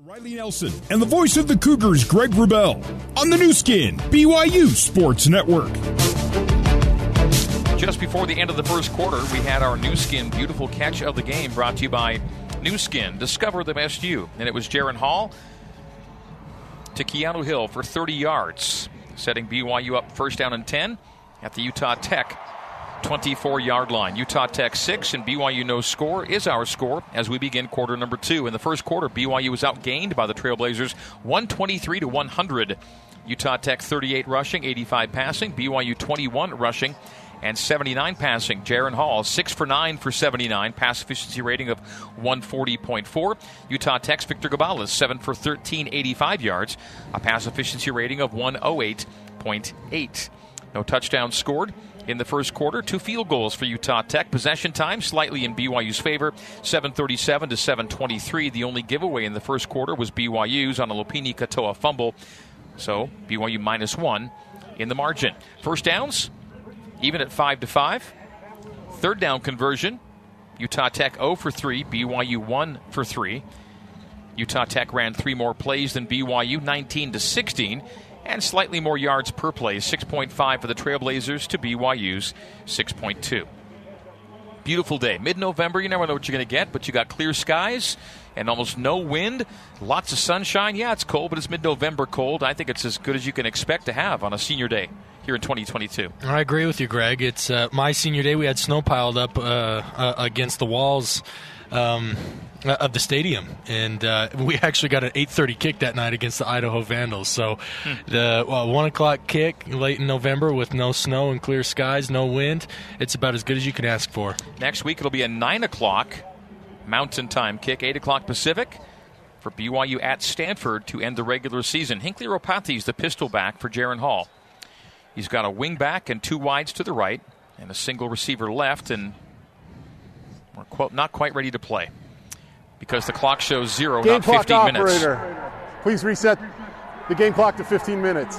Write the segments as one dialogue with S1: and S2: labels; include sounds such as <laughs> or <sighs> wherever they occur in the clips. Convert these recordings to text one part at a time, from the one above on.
S1: Riley Nelson and the voice of the Cougars, Greg Wrubell, on the Nu Skin, BYU Sports Network.
S2: Just before the end of the first quarter, we had our Nu Skin beautiful catch of the game brought to you by Nu Skin. Discover the best you. And it was Jaren Hall to Keanu Hill for 30 yards, setting BYU up first down and 10 at the Utah Tech 24 yard line. Utah Tech 6 and BYU no score is our score as we begin quarter number two. In the first quarter, BYU was outgained by the Trailblazers 123 to 100. Utah Tech 38 rushing, 85 passing, BYU 21 rushing and 79 passing. Jaren Hall, 6 for 9 for 79, pass efficiency rating of 140.4. Utah Tech's Victor Gabalis, 7 for 13, 85 yards, a pass efficiency rating of 108.8. No touchdowns scored in the first quarter. Two field goals for Utah Tech. Possession time slightly in BYU's favor, 737 to 723. The only giveaway in the first quarter was BYU's on a Lopini Katoa fumble. So BYU minus one in the margin. First downs, even at 5 to 5. Third down conversion, Utah Tech 0 for 3, BYU 1 for 3. Utah Tech ran three more plays than BYU, 19 to 16 and slightly more yards per play 6.5 for the Trailblazers to BYU's 6.2. Beautiful day. Mid November, you never know what you're going to get, but you got clear skies and almost no wind, lots of sunshine. Yeah, it's cold, but it's mid November cold. I think it's as good as you can expect to have on a senior day here in 2022. I
S3: agree with you, Greg. It's uh, my senior day. We had snow piled up uh, uh, against the walls um, of the stadium, and uh, we actually got an 8:30 kick that night against the Idaho Vandals. So hmm. the well, one o'clock kick late in November with no snow and clear skies, no wind. It's about as good as you can ask for.
S2: Next week it'll be a nine o'clock Mountain Time kick, eight o'clock Pacific. For BYU at Stanford to end the regular season. Hinckley Ropati is the pistol back for Jaren Hall. He's got a wing back and two wides to the right, and a single receiver left, and we're quote, not quite ready to play because the clock shows zero,
S4: game
S2: not 15
S4: operator,
S2: minutes.
S4: Please reset the game clock to 15 minutes.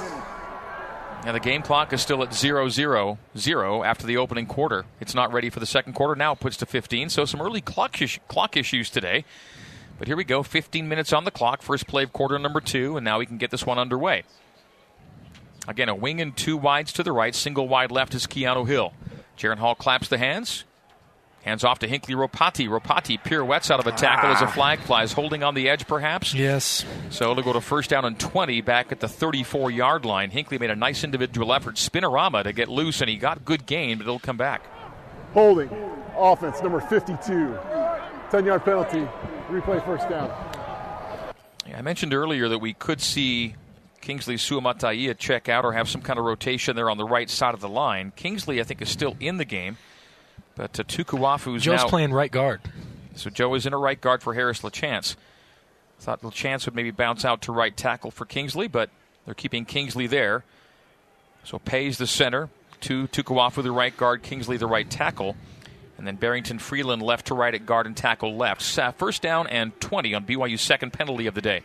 S2: Now the game clock is still at zero zero zero after the opening quarter. It's not ready for the second quarter. Now it puts to 15. So some early clock, clock issues today. But here we go. 15 minutes on the clock. First play of quarter number two, and now we can get this one underway. Again, a wing and two wides to the right. Single wide left is Keanu Hill. Jaren Hall claps the hands. Hands off to Hinckley Ropati. Ropati pirouettes out of a tackle ah. as a flag flies, holding on the edge perhaps.
S3: Yes.
S2: So it'll go to first down and 20 back at the 34 yard line. Hinckley made a nice individual effort, spinorama to get loose, and he got good gain, but it'll come back.
S4: Holding. Offense number 52. 10 yard penalty. Replay first down.
S2: Yeah, I mentioned earlier that we could see Kingsley Suamataia check out or have some kind of rotation there on the right side of the line. Kingsley, I think, is still in the game. But uh, Tukuafu's
S3: Joe's
S2: now,
S3: playing right guard.
S2: So Joe is in a right guard for Harris LaChance. Thought LaChance would maybe bounce out to right tackle for Kingsley, but they're keeping Kingsley there. So Pays the center, to Tukuafu the right guard, Kingsley the right tackle. And then Barrington Freeland left to right at guard and tackle left. First down and 20 on BYU's second penalty of the day.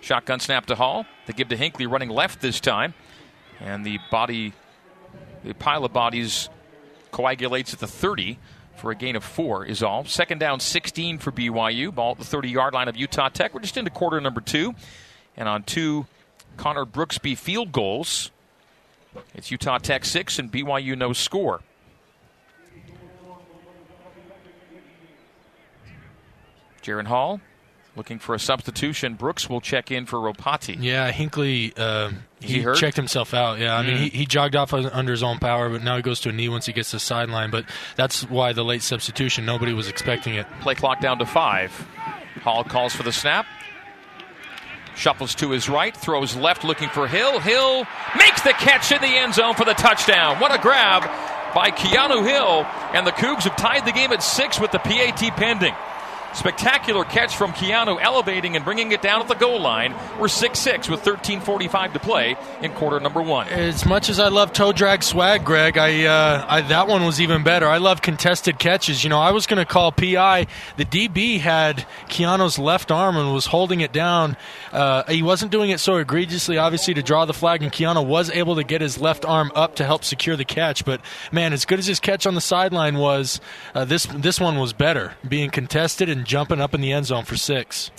S2: Shotgun snap to Hall. They give to Hinckley running left this time. And the body, the pile of bodies coagulates at the 30 for a gain of four is all. Second down, 16 for BYU. Ball at the 30 yard line of Utah Tech. We're just into quarter number two. And on two Connor Brooksby field goals, it's Utah Tech six and BYU no score. Jaren Hall looking for a substitution. Brooks will check in for Ropati.
S3: Yeah, Hinckley, Uh, he, he checked himself out. Yeah, I mm. mean he, he jogged off under his own power, but now he goes to a knee once he gets to the sideline. But that's why the late substitution. Nobody was expecting it.
S2: Play clock down to five. Hall calls for the snap. Shuffles to his right, throws left looking for Hill. Hill makes the catch in the end zone for the touchdown. What a grab by Keanu Hill. And the Cougs have tied the game at six with the PAT pending. Spectacular catch from Keanu, elevating and bringing it down at the goal line. We're 6 6 with 13.45 to play in quarter number one.
S3: As much as I love toe drag swag, Greg, I, uh, I that one was even better. I love contested catches. You know, I was going to call PI. The DB had Keanu's left arm and was holding it down. Uh, he wasn't doing it so egregiously, obviously, to draw the flag, and Keanu was able to get his left arm up to help secure the catch. But man, as good as his catch on the sideline was, uh, this this one was better, being contested and jumping up in the end zone for six.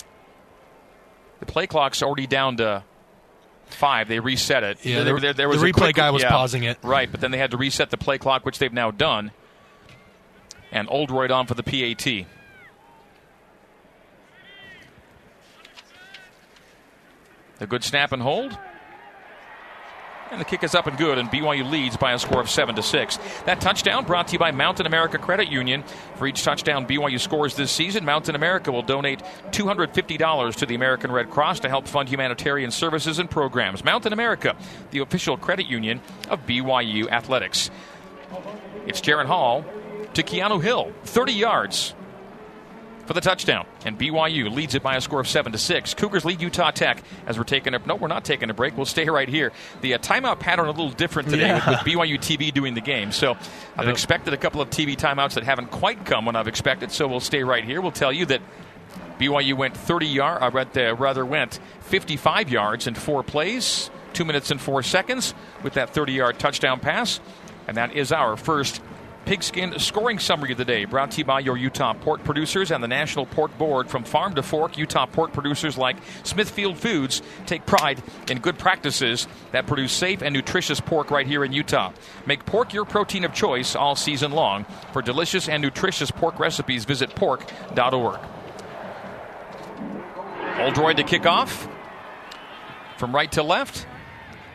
S2: The play clock's already down to five. They reset it.
S3: Yeah,
S2: there,
S3: the-
S2: there, there
S3: the
S2: was a
S3: replay
S2: quick-
S3: guy was
S2: yeah,
S3: pausing it.
S2: Right, but then they had to reset the play clock, which they've now done. And Oldroyd on for the PAT. A good snap and hold. And the kick is up and good, and BYU leads by a score of seven to six. That touchdown brought to you by Mountain America Credit Union. For each touchdown BYU scores this season, Mountain America will donate $250 to the American Red Cross to help fund humanitarian services and programs. Mountain America, the official credit union of BYU athletics. It's Jaren Hall to Keanu Hill, 30 yards for the touchdown. And BYU leads it by a score of seven to six. Cougars lead Utah Tech as we're taking a no, we're not taking a break. We'll stay right here. The uh, timeout pattern a little different today
S3: Yeah.
S2: with, with BYU TV doing the game. So I've
S3: Yep.
S2: expected a couple of TV timeouts that haven't quite come when I've expected. So we'll stay right here. We'll tell you that BYU went 30 yards, uh, read the- rather went 55 yards in four plays, two minutes and four seconds with that 30-yard touchdown pass, and that is our first pigskin scoring summary of the day. Brought to you by your Utah pork producers and the National Pork Board. From farm to fork, Utah pork producers like Smithfield Foods take pride in good practices that produce safe and nutritious pork right here in Utah. Make pork your protein of choice all season long. For delicious and nutritious pork recipes, visit pork.org. Oldroyd to kick off. From right to left.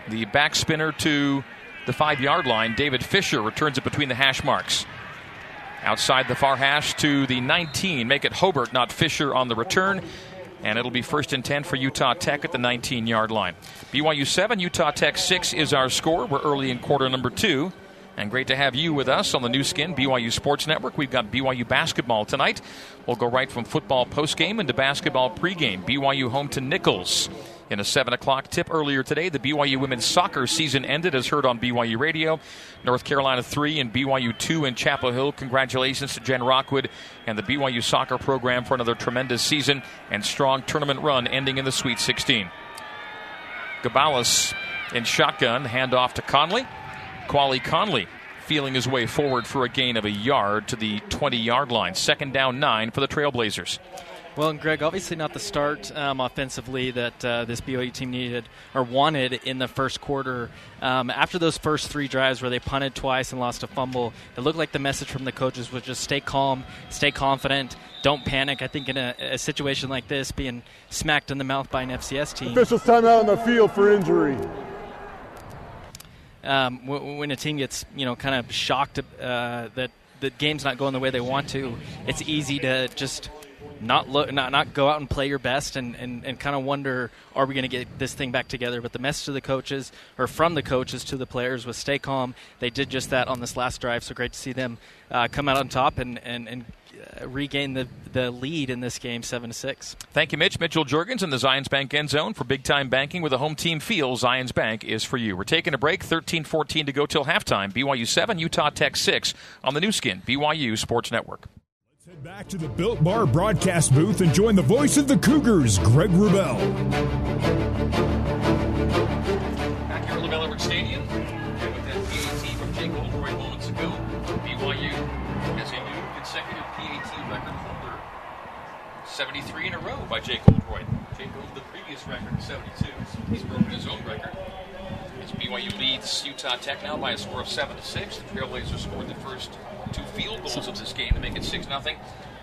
S2: The back spinner to the five yard line. David Fisher returns it between the hash marks. Outside the far hash to the 19. Make it Hobart, not Fisher, on the return. And it'll be first and 10 for Utah Tech at the 19 yard line. BYU 7, Utah Tech 6 is our score. We're early in quarter number two. And great to have you with us on the Nu Skin, BYU Sports Network. We've got BYU basketball tonight. We'll go right from football postgame into basketball pregame. BYU home to Nichols. In a 7 o'clock tip earlier today, the BYU women's soccer season ended as heard on BYU Radio. North Carolina 3 and BYU 2 in Chapel Hill. Congratulations to Jen Rockwood and the BYU soccer program for another tremendous season and strong tournament run ending in the Sweet 16. Gabalis in shotgun, handoff to Conley. Quali Conley feeling his way forward for a gain of a yard to the 20 yard line. Second down nine for the Trailblazers.
S5: Well, and Greg, obviously not the start um, offensively that uh, this BYU team needed or wanted in the first quarter. Um, after those first three drives where they punted twice and lost a fumble, it looked like the message from the coaches was just stay calm, stay confident, don't panic. I think in a, a situation like this, being smacked in the mouth by an FCS team,
S4: Officials timeout on the field for injury.
S5: um, w- when a team gets you know kind of shocked uh, that the game's not going the way they want to, it's easy to just not look, not not go out and play your best, and, and, and kind of wonder, are we going to get this thing back together? But the message to the coaches, or from the coaches to the players, was stay calm. They did just that on this last drive, so great to see them uh, come out on top and and, and uh, regain the the lead in this game, seven to six.
S2: Thank you, Mitch. Mitchell Juergens in the Zions Bank end zone for big time banking with a home team feel. Zions Bank is for you. We're taking a break. 13 14 to go till halftime. BYU 7, Utah Tech 6 on the Nu Skin, BYU Sports Network.
S1: Head back to the Built Bar broadcast booth and join the voice of the Cougars, Greg Wrubell.
S2: Back here at LaVell Edwards Stadium, and with that PAT from Jake Oldroyd moments ago, BYU has a new consecutive PAT record holder. 73 in a row by Jake Oldroyd. Jake holds the previous record, 72, so he's broken his own record. As BYU leads Utah Tech now by a score of 7 to 6. The Trailblazers scored the first two field goals of this game to make it 6 0.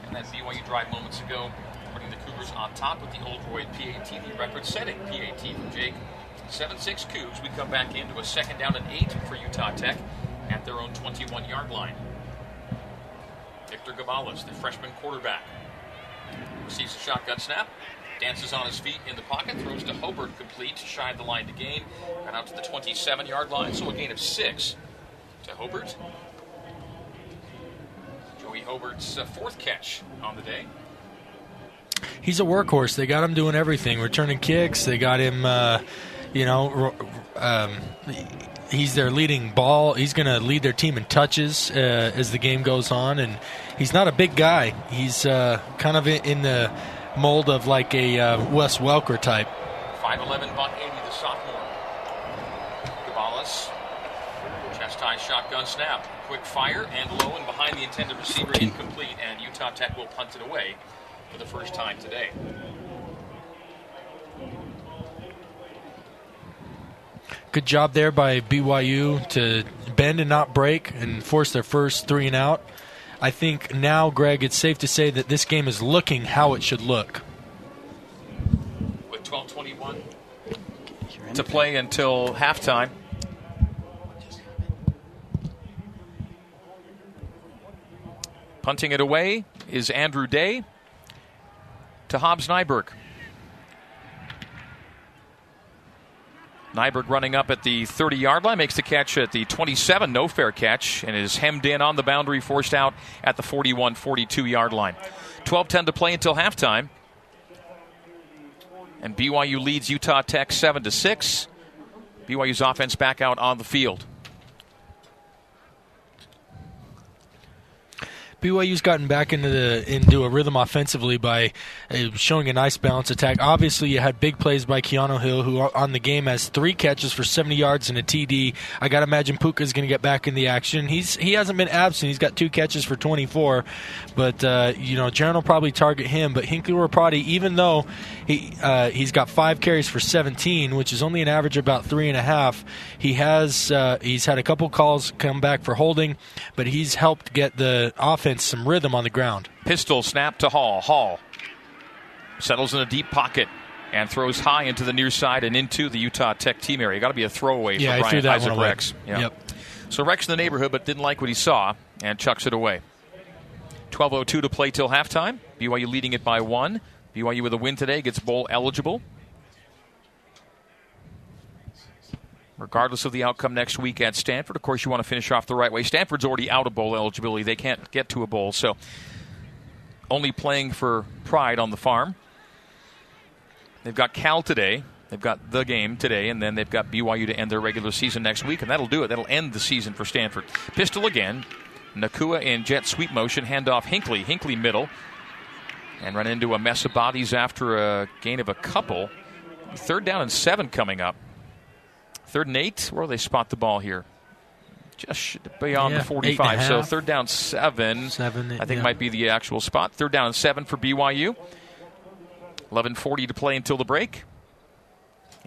S2: And that BYU drive moments ago, putting the Cougars on top with the Oldroyd PAT, the record setting PAT from Jake. 7 6 Cougs. We come back into a second down and 8 for Utah Tech at their own 21 yard line. Victor Gabalis, the freshman quarterback, receives a shotgun snap, dances on his feet in the pocket, throws to Hobart complete, shy the line to gain, and out to the 27 yard line, so a gain of six to Hobart. Joey Hobart's uh, fourth catch on the day.
S3: He's a workhorse. They got him doing everything, returning kicks. They got him, uh, you know, um, he's their leading ball. He's going to lead their team in touches uh, as the game goes on, and he's not a big guy. He's uh, kind of in the mold of like a uh, Wes Welker type.
S2: 5'11, buck 80, the sophomore. Gabalis, high, shotgun snap. Quick fire and low and behind the intended receiver, incomplete, and Utah Tech will punt it away for the first time today.
S3: Good job there by BYU to bend and not break and force their first three and out. I think now, Greg, it's safe to say that this game is looking how it should look.
S2: With 12:21 to play until halftime. Punting it away is Andrew Day to Hobbs Nyberg. Nyberg running up at the 30 yard line, makes the catch at the 27, no fair catch, and is hemmed in on the boundary, forced out at the 41 42 yard line. 12 10 to play until halftime. And BYU leads Utah Tech 7 to 6. BYU's offense back out on the field.
S3: BYU's gotten back into the into a rhythm offensively by uh, showing a nice balance attack. Obviously, you had big plays by Keanu Hill, who on the game has three catches for 70 yards and a TD. I got to imagine Puka's going to get back in the action. He's he hasn't been absent. He's got two catches for 24, but uh, you know Jaren will probably target him. But Hinckley Ropati, even though he uh, he's got five carries for 17, which is only an average of about three and a half, he has uh, he's had a couple calls come back for holding, but he's helped get the offense offense some rhythm on the ground.
S2: Pistol snap to Hall. Hall settles in a deep pocket and throws high into the near side and into the Utah Tech team area. Got to be a throwaway
S3: yeah,
S2: for Brian
S3: Isaac
S2: Rex.
S3: Yeah. Yep.
S2: So Rex in the neighborhood, but didn't like what he saw and chucks it away. 12:02 to play till halftime. BYU leading it by one. BYU with a win today gets bowl eligible. Regardless of the outcome next week at Stanford. Of course, you want to finish off the right way. Stanford's already out of bowl eligibility. They can't get to a bowl, so only playing for pride on the farm. They've got Cal today. They've got the game today, and then they've got BYU to end their regular season next week, and that'll do it. That'll end the season for Stanford. Pistol again. Nacua in jet sweep motion. Handoff Hinckley. Hinckley middle. And run into a mess of bodies after a gain of a couple. Third down and seven coming up. Third and eight. Where do they spot the ball here? Just beyond
S3: yeah,
S2: the 45. So third down seven.
S3: Seven.
S2: I think
S3: yeah.
S2: might be the actual spot. Third down and seven for BYU. 11:40 to play until the break.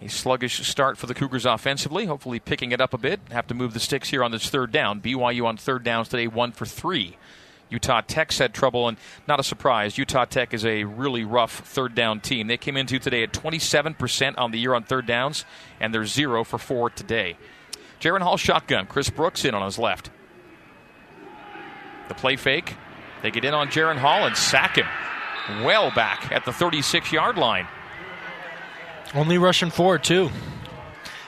S2: A sluggish start for the Cougars offensively. Hopefully picking it up a bit. Have to move the sticks here on this third down. BYU on third downs today, one for three. Utah Tech's had trouble, and not a surprise. Utah Tech is a really rough third down team. They came into today at 27% on the year on third downs, and they're zero for four today. Jaren Hall shotgun. Chris Brooks in on his left. The play fake. They get in on Jaren Hall and sack him. Well back at the 36 yard line.
S3: Only rushing forward, too.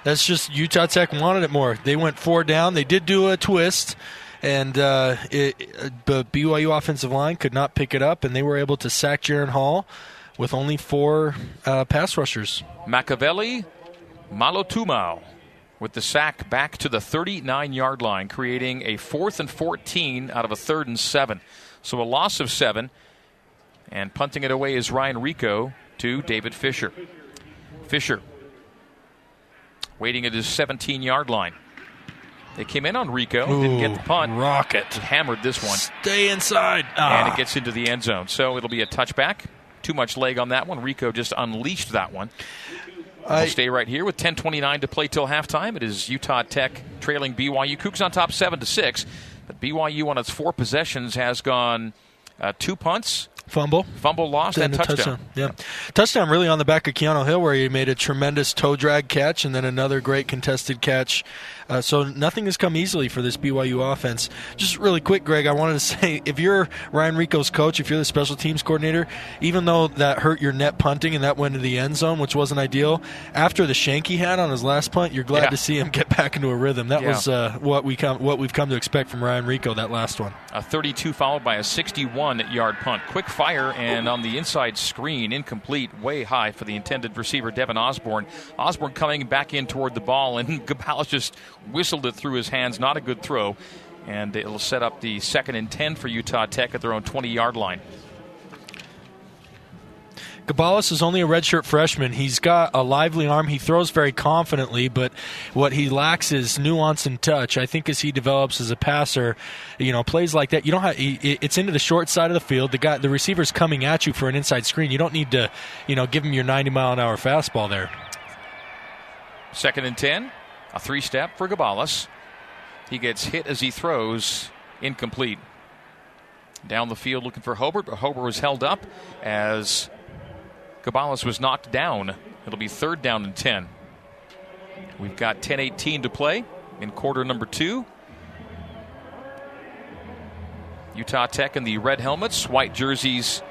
S3: That's just Utah Tech wanted it more. They went four down. They did do a twist and uh, it, the BYU offensive line could not pick it up, and they were able to sack Jaren Hall with only four uh, pass rushers.
S2: Machiavelli Malotumau with the sack back to the 39 yard line, creating a fourth and 14 out of a third and seven. So a loss of seven, and punting it away is Ryan Rehkow to David Fisher. Fisher waiting at his 17 yard line. They came in on Rehkow,
S3: Ooh,
S2: didn't get the punt.
S3: Rocket.
S2: Hammered this one.
S3: Stay inside.
S2: Ah. And it
S3: Ah.
S2: gets into the end zone. So it'll be a touchback. Too much leg on that one. Rehkow just unleashed that one.
S3: I-
S2: we'll stay right here with 10:29 to play till halftime. It is Utah Tech trailing BYU. Cougs on top seven to six, but BYU on its four possessions has gone uh, two punts,
S3: Fumble.
S2: fumble lost, and, touchdown.
S3: Yeah. Touchdown really on the back of Keanu Hill where he made a tremendous toe drag catch and then another great contested catch. Uh, so nothing has come easily for this BYU offense. Just really quick, Greg, I wanted to <laughs> say if you're Ryan Rehkow's coach, if you're the special teams coordinator, even though that hurt your net punting and that went to the end zone, which wasn't ideal, after the shank he had on his last punt, you're glad
S2: Yeah.
S3: to see him get back into a rhythm. That
S2: Yeah.
S3: was uh, what we come, what we've come to expect from Ryan Rehkow that last one.
S2: A 32 followed by a 61 yard punt. Quick fire and on the inside screen, incomplete, way high for the intended receiver, Devin Osborne. Osborne coming back in toward the ball, and <laughs> Gabalis just whistled it through his hands. Not a good throw. And it'll set up the second and 10 for Utah Tech at their own 20 yard line.
S3: Gabalis is only a redshirt freshman. He's got a lively arm. He throws very confidently, but what he lacks is nuance and touch. I think as he develops as a passer, you know, plays like that, you don't have. It's into the short side of the field. The guy, the receiver's coming at you for an inside screen. You don't need to, you know, give him your 90 mile an hour fastball there.
S2: Second and 10. A three step for Gabalis. He gets hit as he throws, incomplete. Down the field looking for Hobart, but Hobart was held up as Gabalis was knocked down. It'll be third down and 10. We've got 10 18 to play in quarter number two. Utah Tech in the red helmets, white jerseys,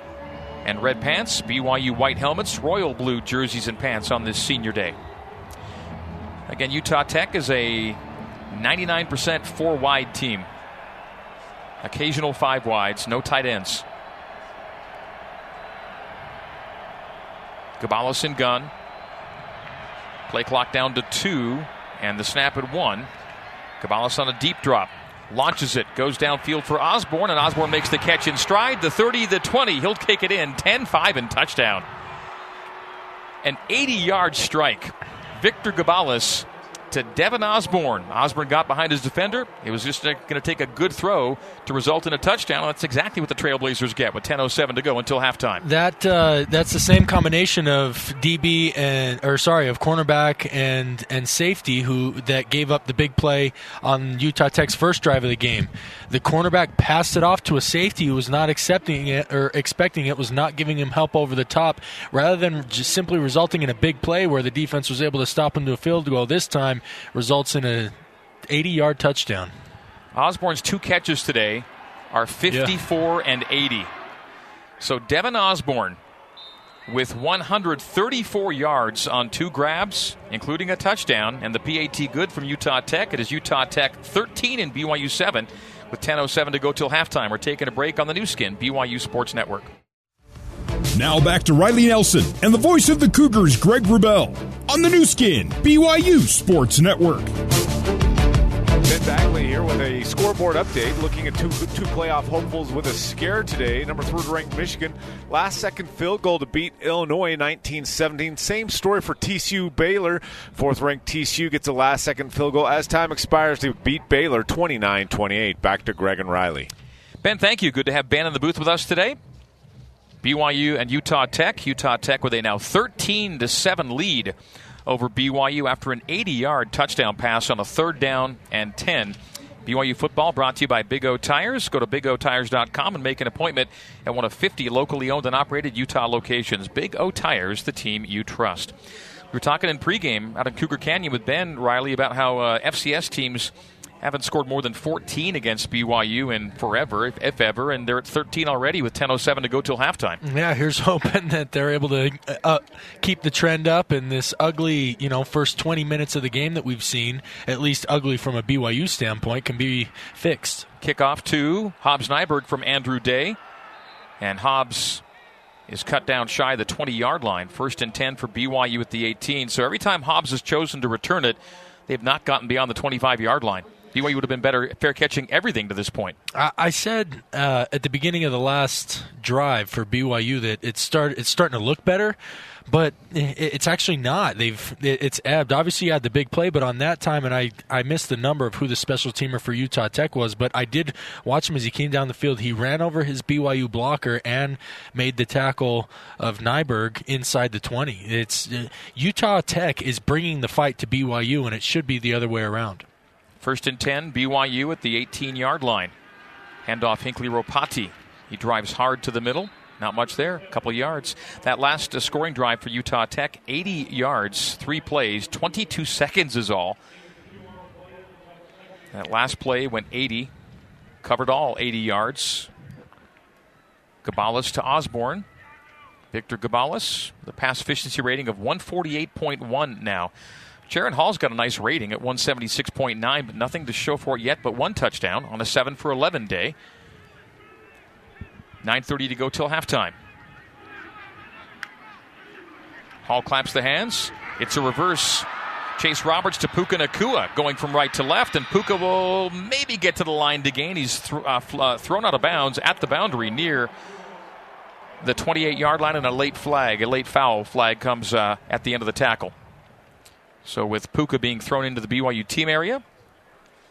S2: and red pants. BYU white helmets, royal blue jerseys and pants on this senior day. Again, Utah Tech is a 99% four wide team. Occasional five wides, no tight ends. Gabalis and gun. Play clock down to two, and the snap at one. Gabalis on a deep drop. Launches it, goes downfield for Osborne, and Osborne makes the catch in stride. The 30, the 20. He'll kick it in. 10 5 and touchdown. An 80 yard strike. Victor Gabalis to Devin Osborne. Osborne got behind his defender. It was just going to take a good throw to result in a touchdown. That's exactly what the Trailblazers get with 10:07 to go until halftime.
S3: That uh, that's the same combination of DB and or sorry of cornerback and and safety who that gave up the big play on Utah Tech's first drive of the game. The cornerback passed it off to a safety who was not accepting it or expecting it, was not giving him help over the top, rather than just simply resulting in a big play where the defense was able to stop him to a field goal. This time results in a 80 yard touchdown.
S2: Osborne's two catches today are 54 yeah. and 80. So Devin Osborne with 134 yards on two grabs, including a touchdown, and the PAT good from Utah Tech. It is Utah Tech 13 and BYU 7 with 10.07 to go till halftime. We're taking a break on the Nu Skin, BYU Sports Network.
S1: Now back to Riley Nelson and the voice of the Cougars, Greg Wrubell, on the Nu Skin, BYU Sports Network.
S6: Ben Bagley here with a scoreboard update, looking at two two playoff hopefuls with a scare today. Number three ranked Michigan, last second field goal to beat Illinois 1917. Same story for TCU Baylor. Fourth ranked TCU gets a last second field goal as time expires to beat Baylor 29-28. Back to Greg and Riley.
S2: Ben, thank you. Good to have Ben in the booth with us today. BYU and Utah Tech. Utah Tech with a now 13 to 7 lead over BYU after an 80 yard touchdown pass on a third down and 10. BYU football brought to you by Big O Tires. Go to bigotires.com and make an appointment at one of 50 locally owned and operated Utah locations. Big O Tires, the team you trust. We were talking in pregame out in Cougar Canyon with Ben Riley about how uh, FCS teams haven't scored more than 14 against BYU in forever, if, if ever, and they're at 13 already with 10:07 to go till halftime.
S3: Yeah, here's <laughs> hoping that they're able to uh, keep the trend up in this ugly, you know, first 20 minutes of the game that we've seen, at least ugly from a BYU standpoint, can be fixed.
S2: Kickoff to Hobbs Nyberg from Andrew Day, and Hobbs is cut down shy of the 20 yard line. First and 10 for BYU at the 18. So every time Hobbs has chosen to return it, they've not gotten beyond the 25 yard line. BYU would have been better fair catching everything to this point.
S3: I, I said uh, at the beginning of the last drive for BYU that it start it's starting to look better, but it's actually not. They've it's ebbed. Obviously, you had the big play, but on that time, and I I missed the number of who the special teamer for Utah Tech was, but I did watch him as he came down the field. He ran over his BYU blocker and made the tackle of Nyberg inside the twenty. It's uh, Utah Tech is bringing the fight to BYU, and it should be the other way around.
S2: First and 10, BYU at the 18 yard line. Handoff Hinkley Ropati. He drives hard to the middle. Not much there, a couple yards. That last uh, scoring drive for Utah Tech, 80 yards, three plays, 22 seconds is all. That last play went 80, covered all 80 yards. Gabalis to Osborne. Victor Gabalis, the pass efficiency rating of 148.1 now. Jaren Hall's got a nice rating at 176.9, but nothing to show for it yet, but one touchdown on a 7 for 11 day. 9.30 to go till halftime. Hall claps the hands. It's a reverse. Chase Roberts to Puka Nacua going from right to left, and Puka will maybe get to the line to gain. He's th- uh, uh, thrown out of bounds at the boundary near the 28 yard line, and a late flag, a late foul flag comes uh, at the end of the tackle. So with Puka being thrown into the BYU team area,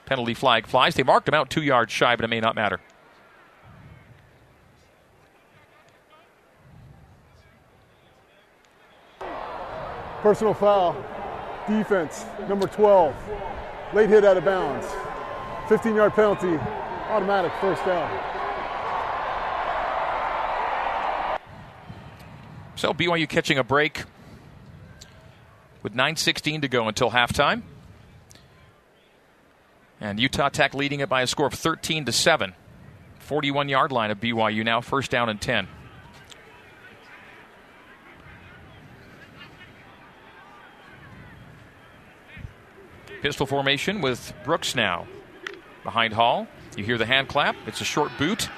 S2: penalty flag flies. They marked him out two yards shy, but it may not matter.
S4: Personal foul. Defense, number 12. Late hit out of bounds. 15 yard penalty, automatic first down.
S2: So BYU catching a break with 9.16 to go until halftime. And Utah Tech leading it by a score of 13 to 7. 41 yard line of BYU now, first down and 10. Pistol formation with Brooks now. Behind Hall. You hear the hand clap. It's a short boot.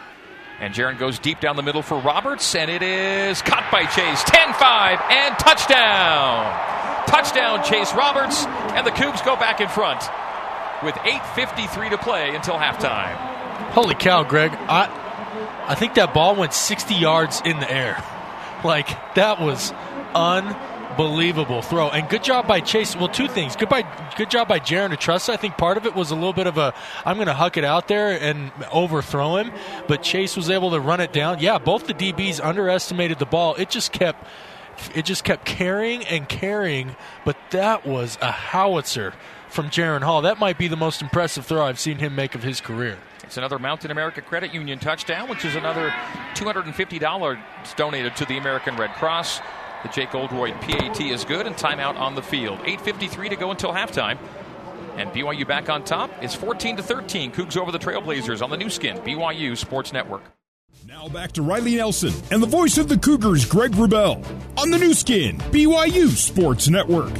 S2: And Jaren goes deep down the middle for Roberts, and it is caught by Chase. 10 5 and touchdown. Touchdown, Chase Roberts. And the Cougs go back in front with 8.53 to play until halftime.
S3: Holy cow, Greg. I, I think that ball went 60 yards in the air. <laughs> Like, that was unbelievable throw. And good job by Chase. Well, two things. Good, by, good job by Jaren trust. I think part of it was a little bit of a, I'm going to huck it out there and overthrow him. But Chase was able to run it down. Yeah, both the DBs underestimated the ball. It just kept it just kept carrying and carrying, but that was a howitzer from Jaren Hall. That might be the most impressive throw I've seen him make of his career.
S2: It's another Mountain America Credit Union touchdown, which is another $250 donated to the American Red Cross. The Jake Oldroyd PAT is good, and timeout on the field. 8.53 to go until halftime. And BYU back on top is 14 to 13. Cougs over the Trailblazers on the Nu Skin, BYU Sports Network.
S1: Now back to Riley Nelson and the voice of the Cougars, Greg Wrubell, on the Nu Skin, BYU Sports Network.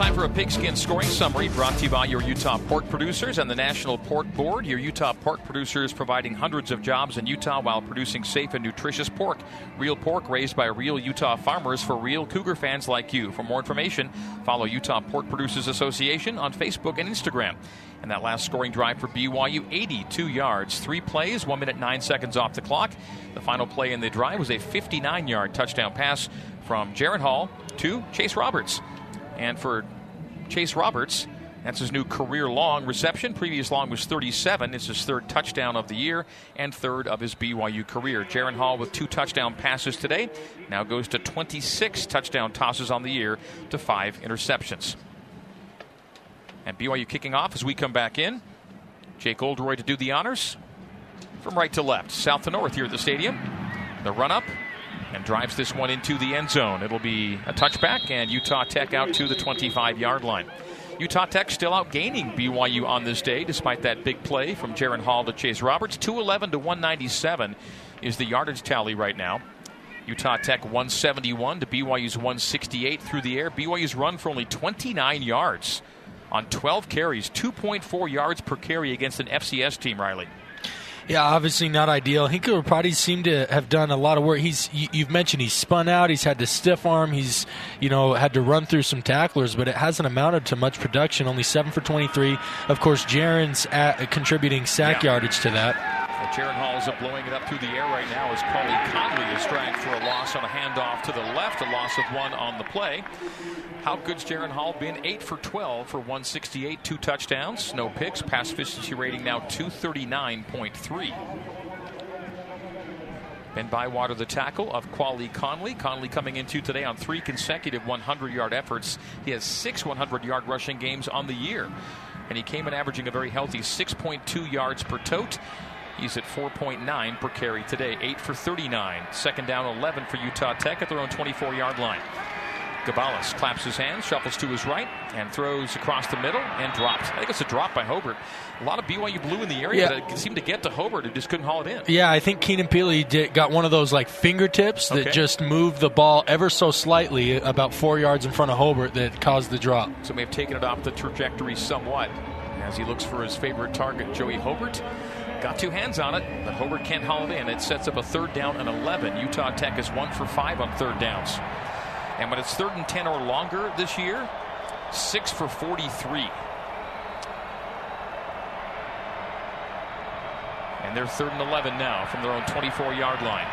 S2: Time for a pigskin scoring summary brought to you by your Utah pork producers and the National Pork Board. Your Utah pork producers providing hundreds of jobs in Utah while producing safe and nutritious pork. Real pork raised by real Utah farmers for real Cougar fans like you. For more information, follow Utah Pork Producers Association on Facebook and Instagram. And that last scoring drive for BYU, 82 yards, three plays, one minute nine seconds off the clock. The final play in the drive was a 59 yard touchdown pass from Jaren Hall to Chase Roberts. And for Chase Roberts, that's his new career long reception. Previous long was 37. It's his third touchdown of the year and third of his BYU career. Jaren Hall with two touchdown passes today now goes to 26 touchdown tosses on the year to five interceptions. And BYU kicking off as we come back in. Jake Oldroyd to do the honors from right to left, south to north here at the stadium. The run up and drives this one into the end zone. It'll be a touchback and Utah Tech out to the 25 yard line. Utah Tech still outgaining BYU on this day despite that big play from Jaren Hall to Chase Roberts. 211 to 197 is the yardage tally right now. Utah Tech 171 to BYU's 168 through the air. BYU's run for only 29 yards on 12 carries, 2.4 yards per carry against an FCS team, Riley.
S3: Yeah, obviously not ideal. Hinkel probably seemed to have done a lot of work. He's you've mentioned he's spun out. He's had to stiff arm. He's you know had to run through some tacklers, but it hasn't amounted to much production. Only seven for twenty three. Of course, Jaren's contributing sack yeah. yardage to that.
S2: Jaren Hall is blowing it up through the air right now as Quali Conley is dragged for a loss on a handoff to the left, a loss of one on the play. How good's Jaren Hall been? 8 for 12 for 168, two touchdowns, no picks. Pass efficiency rating now 239.3. Ben Bywater, the tackle of Quali Conley. Conley coming into today on three consecutive 100 yard efforts. He has six 100 yard rushing games on the year. And he came in averaging a very healthy 6.2 yards per tote. He's at 4.9 per carry today, 8 for 39. Second down 11 for Utah Tech at their own 24 yard line. Gabalis claps his hands, shuffles to his right, and throws across the middle and drops. I think it's a drop by Hobart. A lot of BYU blue in the area, yeah. it seemed to get to Hobart and just couldn't haul it in.
S3: Yeah, I think Keenan Pili did, got one of those like fingertips that okay. just moved the ball ever so slightly, about four yards in front of Hobart, that caused the drop.
S2: So may have taken it off the trajectory somewhat as he looks for his favorite target, Joey Hobart. Got two hands on it, but Hobart can't haul it in. It sets up a third down and 11. Utah Tech is one for five on third downs. And when it's third and 10 or longer this year, six for 43. And they're third and 11 now from their own 24 yard line.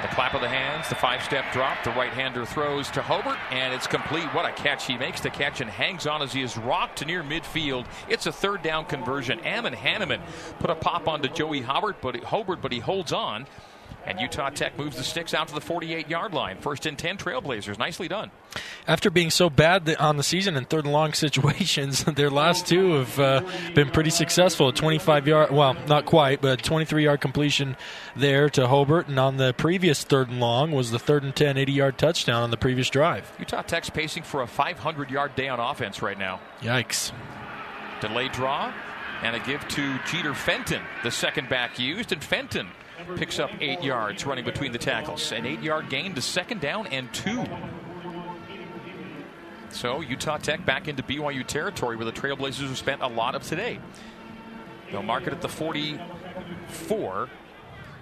S2: The clap of the hands, the five step drop, the right hander throws to Hobart, and it's complete. What a catch. He makes the catch and hangs on as he is rocked to near midfield. It's a third down conversion. Ammon Hannemann put a pop onto Joey Hobart, but Hobart, but he holds on. And Utah Tech moves the sticks out to the 48 yard line. First and 10 Trailblazers. Nicely done.
S3: After being so bad on the season in third and long <laughs> situations, <laughs> their last two have uh, been pretty successful. A 25 yard, well, not quite, but 23 yard completion there to Hobart. And on the previous third and long was the third and 10, 80 yard touchdown on the previous drive.
S2: Utah Tech's pacing for a 500 yard day on offense right now.
S3: Yikes.
S2: Delay draw and a give to Jeter Fenton, the second back used. And Fenton picks up eight yards running between the tackles. An eight yard gain to second down and two. So Utah Tech back into BYU territory where the Trailblazers have spent a lot of today. They'll mark it at the 44,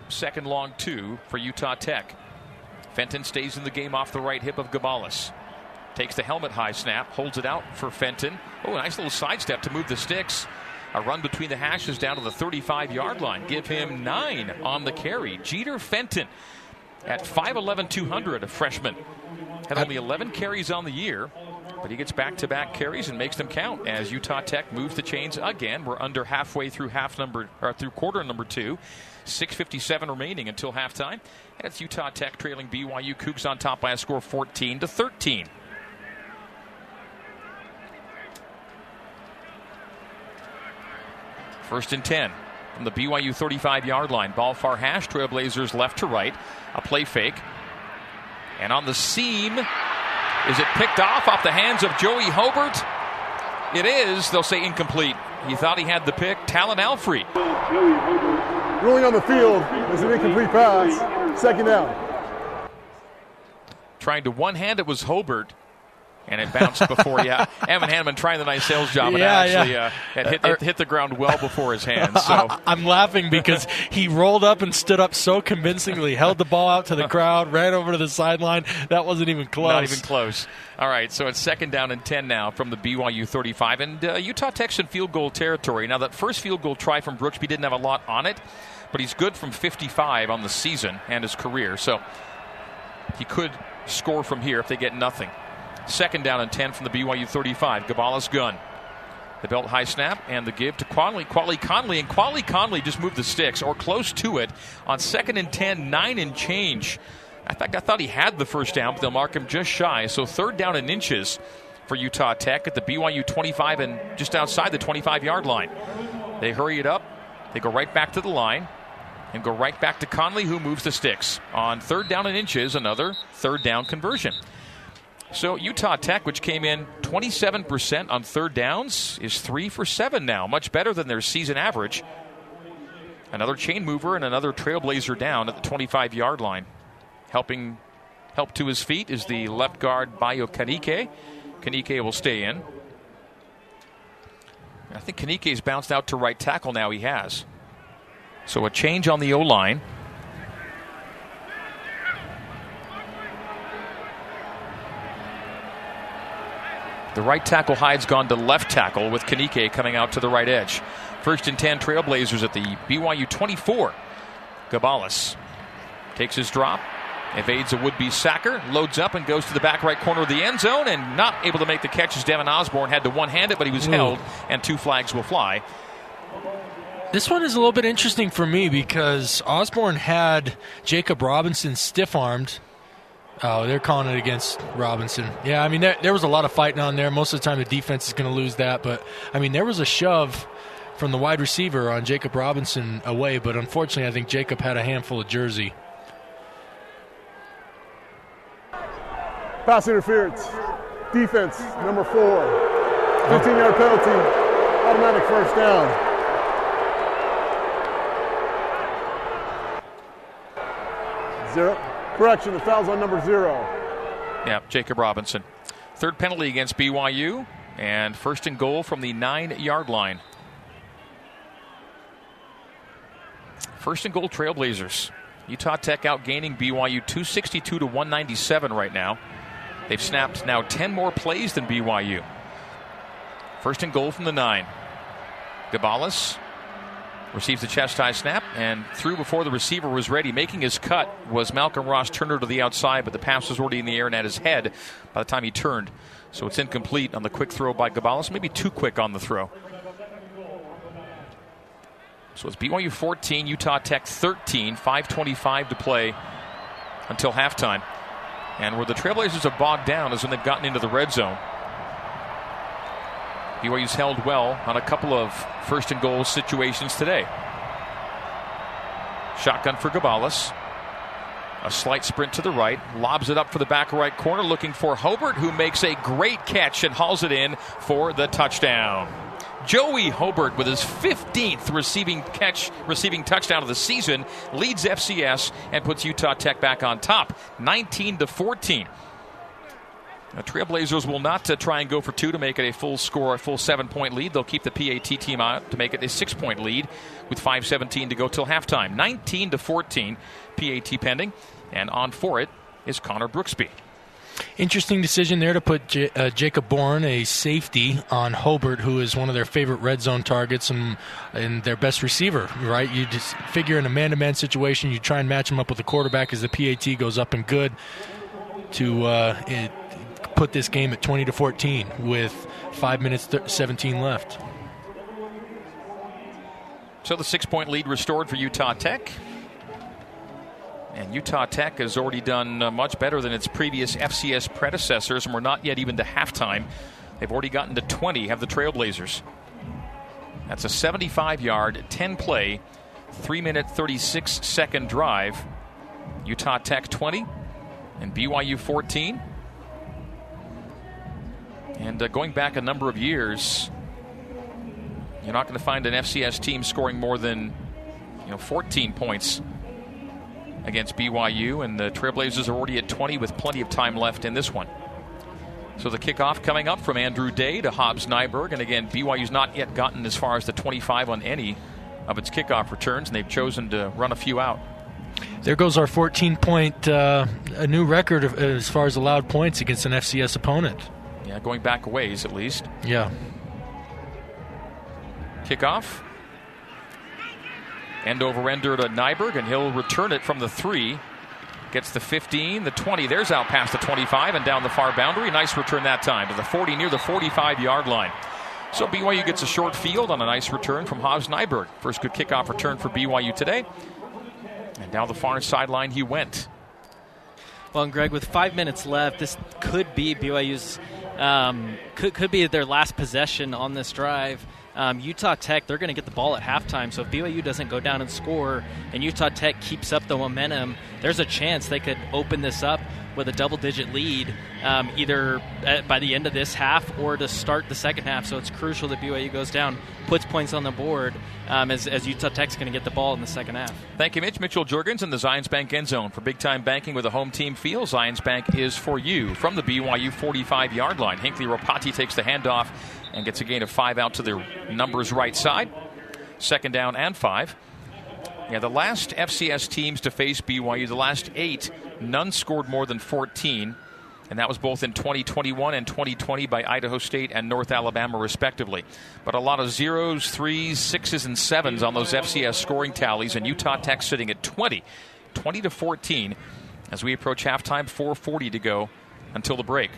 S2: second long two for Utah Tech. Fenton stays in the game off the right hip of Gabalis. Takes the helmet high snap, holds it out for Fenton. Oh, a nice little sidestep to move the sticks. A run between the hashes down to the 35 yard line. Give him nine on the carry. Jeter Fenton at 5'11, 200, a freshman. Had only 11 carries on the year, but he gets back to back carries and makes them count as Utah Tech moves the chains again. We're under halfway through half number or through quarter number two. 657 remaining until halftime. And it's Utah Tech trailing BYU Cougs on top by a score 14 to 13. First and 10 from the BYU 35 yard line. Ball far hash. Trailblazers left to right. A play fake. And on the seam, is it picked off off the hands of Joey Hobart? It is. They'll say incomplete. He thought he had the pick. Talon Alfrey.
S4: Ruling on the field is an incomplete pass. Second down.
S2: Trying to one hand it was Hobart and it bounced before. yeah, <laughs> Evan Hannemann trying the nice sales job and
S3: Yeah,
S2: actually
S3: yeah.
S2: uh, had hit, hit, hit the ground well before his hands. <laughs> So
S3: I, I'm laughing because he rolled up and stood up so convincingly, held the ball out to the <laughs> crowd, ran over to the sideline. That wasn't even close.
S2: not even close. All right, so it's second down and ten now from the BYU 35, and uh, Utah Tech's in field goal territory. Now that first field goal try from Brooksby didn't have a lot on it, but he's good from 55 on the season and his career, so he could score from here if they get nothing. Second down and 10 from the BYU 35. Gabalis gun. The belt high snap and the give to Quali, Conley. And Quali Conley just moved the sticks or close to it on second and 10, nine and change. In fact, I thought he had the first down, but they'll mark him just shy. So third down in inches for Utah Tech at the BYU 25 and just outside the 25 yard line. They hurry it up. They go right back to the line and go right back to Conley, who moves the sticks. On third down and inches, another third down conversion. So Utah Tech, which came in 27% on third downs, is three for seven now, much better than their season average. Another chain mover and another trailblazer down at the 25 yard line. Helping help to his feet is the left guard Bayo Kanike. Kanike will stay in. I think Kanike's bounced out to right tackle now. He has. So a change on the O line. The right tackle hide's gone to left tackle with Kanike coming out to the right edge. First and 10 Trailblazers at the BYU 24. Gabalis takes his drop, evades a would be sacker, loads up and goes to the back right corner of the end zone and not able to make the catch as Devin Osborne had to one hand it, but he was
S3: Ooh.
S2: held and two flags will fly.
S3: This one is a little bit interesting for me because Osborne had Jakob Robinson stiff armed. Oh, they're calling it against Robinson. Yeah, I mean, there, there was a lot of fighting on there. Most of the time, the defense is going to lose that. But, I mean, there was a shove from the wide receiver on Jakob Robinson away. But unfortunately, I think Jakob had a handful of jersey.
S4: Pass interference. Defense, number four. 15 yard penalty. Automatic first down. Zero. Correction, the foul's on number zero.
S2: Yeah, Jakob Robinson. Third penalty against BYU, and first and goal from the nine yard line. First and goal, Trailblazers. Utah Tech outgaining BYU 262 to 197 right now. They've snapped now 10 more plays than BYU. First and goal from the nine. Gabalis receives the chest high snap and threw before the receiver was ready. Making his cut was Malcolm Ross Turner to the outside, but the pass was already in the air and at his head by the time he turned. So it's incomplete on the quick throw by Gabalis. Maybe too quick on the throw. So it's BYU 14, Utah Tech 13, 5.25 to play until halftime. And where the Trailblazers have bogged down is when they've gotten into the red zone. BYU's held well on a couple of first and goal situations today. Shotgun for Gabalis. A slight sprint to the right, lobs it up for the back right corner, looking for Hobert, who makes a great catch and hauls it in for the touchdown. Joey Hobert with his 15th receiving catch, receiving touchdown of the season, leads FCS and puts Utah Tech back on top, 19 to 14. The Trailblazers will not uh, try and go for two to make it a full score, a full seven point lead. They'll keep the PAT team out to make it a six point lead with 5.17 to go till halftime. 19 to 14, PAT pending, and on for it is Connor Brooksby.
S3: Interesting decision there to put J- uh, Jacob Bourne, a safety, on Hobert, who is one of their favorite red zone targets and, and their best receiver, right? You just figure in a man to man situation, you try and match him up with the quarterback as the PAT goes up and good to uh, put this game at 20 to 14 with 5 minutes th- 17 left.
S2: So the six point lead restored for Utah Tech. And Utah Tech has already done uh, much better than its previous FCS predecessors, and we're not yet even to halftime. They've already gotten to 20, have the Trailblazers. That's a 75 yard, 10 play, 3 minute, 36 second drive. Utah Tech 20 and BYU 14. And uh, going back a number of years, you're not going to find an FCS team scoring more than you know 14 points against BYU, and the Trailblazers are already at 20 with plenty of time left in this one. So the kickoff coming up from Andrew Day to Hobbs Nyberg, and again BYU's not yet gotten as far as the 25 on any of its kickoff returns, and they've chosen to run a few out.
S3: There goes our 14 point, uh, a new record of, as far as allowed points against an FCS opponent.
S2: Yeah, going back a ways at least.
S3: Yeah.
S2: Kickoff. End over ender to Nyberg, and he'll return it from the three. Gets the 15, the 20. There's out past the 25 and down the far boundary. Nice return that time to the 40 near the 45 yard line. So BYU gets a short field on a nice return from Hobbs Nyberg. First good kickoff return for BYU today. And down the far sideline he went.
S5: Well, and Greg, with five minutes left, this could be BYU's um, could could be their last possession on this drive. Um, Utah Tech, they're going to get the ball at halftime. So if BYU doesn't go down and score, and Utah Tech keeps up the momentum, there's a chance they could open this up with a double-digit lead, um, either at, by the end of this half or to start the second half. So it's crucial that BYU goes down, puts points on the board, um, as, as Utah Tech's going to get the ball in the second half.
S2: Thank you, Mitch. Mitchell Juergens in the Zions Bank end zone for big-time banking with a home team feel. Zions Bank is for you from the BYU 45-yard line. Hinckley Ropati takes the handoff and gets a gain of five out to the numbers right side. Second down and five. Yeah, the last FCS teams to face BYU, the last eight, none scored more than 14, and that was both in 2021 and 2020 by Idaho State and North Alabama, respectively. But a lot of zeros, threes, sixes, and sevens on those FCS scoring tallies, and Utah Tech sitting at 20, 20 to 14, as we approach halftime, 4:40 to go until the break.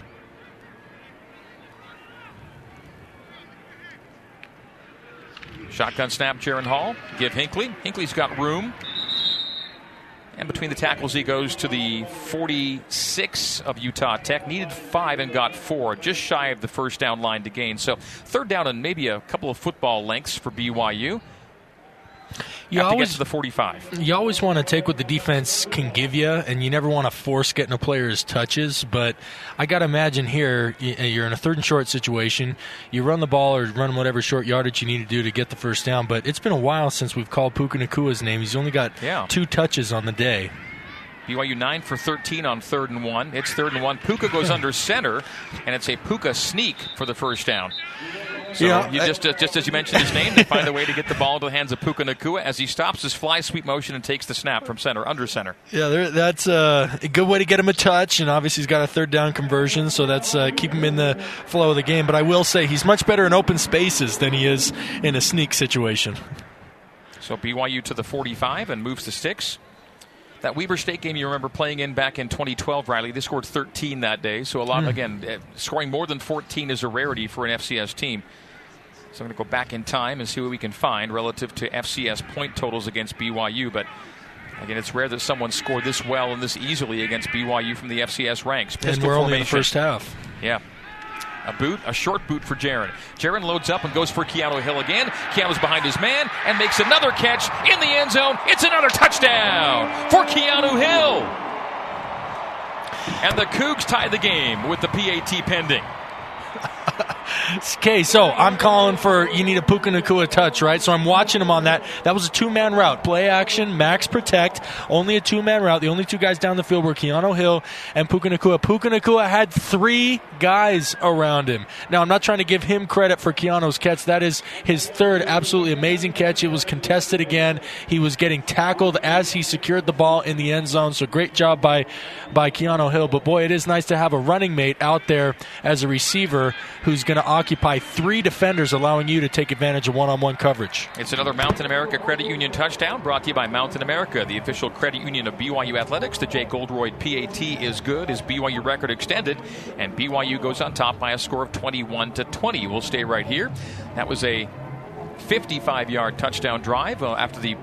S2: Shotgun snap, Jaren Hall. Give Hinckley. Hinckley's got room. And between the tackles, he goes to the 46 of Utah Tech. Needed five and got four, just shy of the first down line to gain. So third down and maybe a couple of football lengths for BYU.
S3: You
S2: to
S3: always
S2: get to the 45.
S3: you always want to take what the defense can give you, and you never want to force getting a player's touches. But I got to imagine here, uh, you're in a third and short situation. You run the ball or run whatever short yardage you need to do to get the first down. But it's been a while since we've called Puka Nacua's name. He's only got
S2: Yeah.
S3: two touches on the day.
S2: BYU 9 for 13 on third and one. It's third and one. Puka goes <laughs> under center, and it's a Puka sneak for the first down. So
S3: Yeah,
S2: you just uh, just as you mentioned his name, they find a way to get the ball into the hands of Puka Nacua as he stops his fly sweep motion and takes the snap from center, under center.
S3: Yeah, that's uh, a good way to get him a touch, and obviously he's got a third down conversion, so that's uh, keep him in the flow of the game. But I will say he's much better in open spaces than he is in a sneak situation.
S2: So BYU to the 45 and moves to sticks. That Weber State game you remember playing in back in 2012, Riley. They scored 13 that day. So a lot, again, uh, scoring more than 14 is a rarity for an FCS team. So I'm going to go back in time and see what we can find relative to FCS point totals against BYU. But again, it's rare that someone scored this well and this easily against BYU from the FCS ranks.
S3: and we're only in the first half.
S2: Yeah. A boot, a short boot for Jaren. Jaren loads up and goes for Keanu Hill again. Keanu's behind his man and makes another catch in the end zone. It's another touchdown for Keanu Hill. And the Cougs tie the game with the PAT pending.
S3: Okay, so I'm calling for you need a Puka Nacua touch, right? So I'm watching him on that. That was a two man route. Play action, max protect, only a two man route. The only two guys down the field were Keanu Hill and Puka Nacua. Puka Nacua had three guys around him. Now, I'm not trying to give him credit for Keanu's catch. That is his third absolutely amazing catch. It was contested again. He was getting tackled as he secured the ball in the end zone. So great job by, by Keanu Hill. But boy, it is nice to have a running mate out there as a receiver who's going to occupy three defenders, allowing you to take advantage of one on one coverage.
S2: It's another Mountain America Credit Union touchdown brought to you by Mountain America, the official credit union of BYU Athletics. The Jake Oldroyd PAT is good. His BYU record extended, and BYU goes on top by a score of 21 to 20. We'll stay right here. That was a 55 yard touchdown drive uh, after the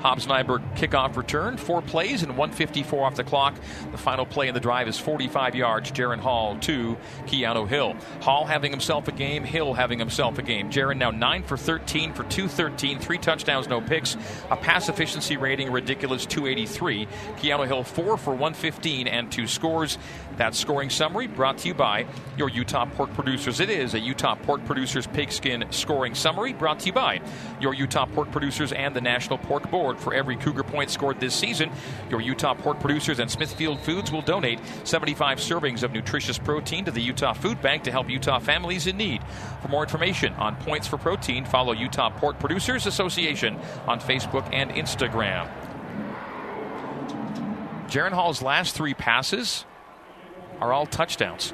S2: Hobbs Nyberg kickoff return. Four plays and 154 off the clock. The final play in the drive is 45 yards. Jaren Hall to Keanu Hill. Hall having himself a game. Hill having himself a game. Jaren now 9 for 13 for 213. Three touchdowns, no picks. A pass efficiency rating, ridiculous 283. Keanu Hill 4 for 115 and two scores. That scoring summary brought to you by your Utah pork producers. It is a Utah pork producers pigskin scoring summary brought to you by your Utah pork producers and the National Pork Board. For every Cougar point scored this season, your Utah pork producers and Smithfield Foods will donate 75 servings of nutritious protein to the Utah Food Bank to help Utah families in need. For more information on points for protein, follow Utah Pork Producers Association on Facebook and Instagram. Jaren Hall's last three passes are all touchdowns.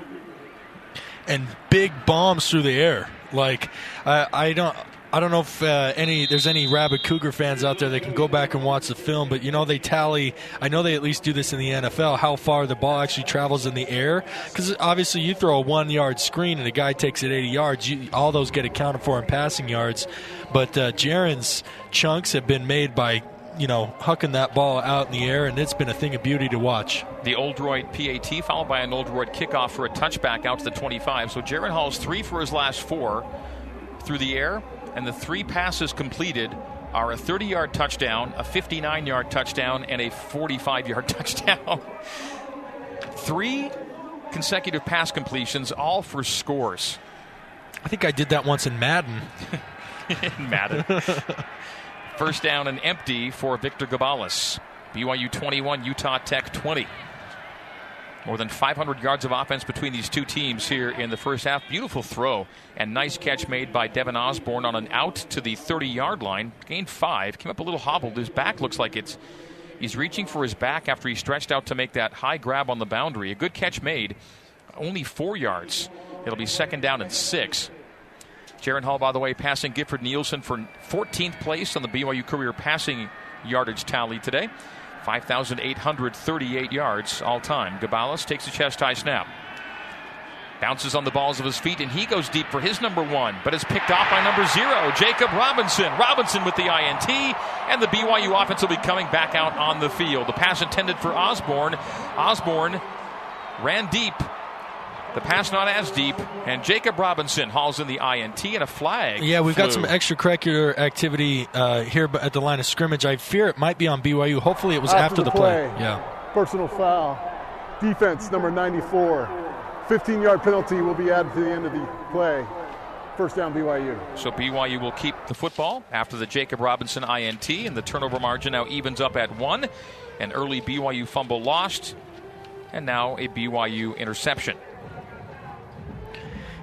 S3: and big bombs through the air. Like I I don't. I don't know if uh, any there's any rabid Cougar fans out there that can go back and watch the film, but you know they tally. I know they at least do this in the NFL. How far the ball actually travels in the air? Because obviously you throw a one yard screen and a guy takes it 80 yards. You, all those get accounted for in passing yards. But uh, Jaren's chunks have been made by you know hucking that ball out in the air, and it's been a thing of beauty to watch.
S2: The Oldroyd PAT followed by an Oldroyd kickoff for a touchback out to the 25. So Jaren Hall's three for his last four through the air, and the three passes completed are a 30 yard touchdown, a 59 yard touchdown, and a 45 yard <laughs> touchdown. three consecutive pass completions, all for scores.
S3: I think I did that once in Madden. <laughs>
S2: in Madden. <laughs> First down and empty for Victor Gabalis. BYU 21, Utah Tech 20. More than 500 yards of offense between these two teams here in the first half. Beautiful throw and nice catch made by Devin Osborne on an out to the 30 yard line. Gained five. Came up a little hobbled. His back looks like it's. He's reaching for his back after he stretched out to make that high grab on the boundary. A good catch made. Only four yards. It'll be second down and six. Jaren Hall, by the way, passing Gifford Nielsen for 14th place on the BYU career passing yardage tally today. 5,838 yards all time. Gabalis takes a chest high snap. Bounces on the balls of his feet, and he goes deep for his number one, but is picked off by number zero, Jakob Robinson. Robinson with the INT, and the BYU offense will be coming back out on the field. The pass intended for Osborne. Osborne ran deep. The pass not as deep, and Jakob Robinson hauls in the INT and a flag.
S3: Yeah, we've got some extracurricular activity uh, here at the line of scrimmage. I fear it might be on BYU. Hopefully, it was after,
S4: the,
S3: play.
S4: play.
S3: Yeah.
S4: Personal foul. Defense number 94. 15 yard penalty will be added to the end of the play. First down BYU.
S2: So BYU will keep the football after the Jakob Robinson INT, and the turnover margin now evens up at one. An early BYU fumble lost, and now a BYU interception.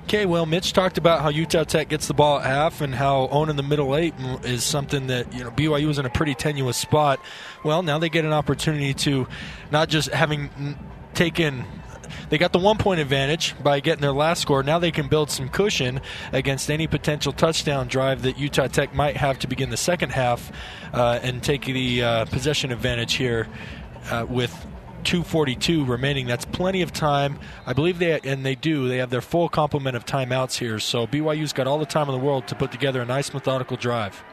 S3: Okay, well, Mitch talked about how Utah Tech gets the ball at half and how owning the middle eight is something that, you know, BYU was in a pretty tenuous spot. Well, now they get an opportunity to not just having taken. They got the one point advantage by getting their last score. Now they can build some cushion against any potential touchdown drive that Utah Tech might have to begin the second half uh, and take the uh, possession advantage here uh, with 242 remaining. That's plenty of time. I believe they and they do. They have their full complement of timeouts here. So BYU's got all the time in the world to put together a nice methodical drive.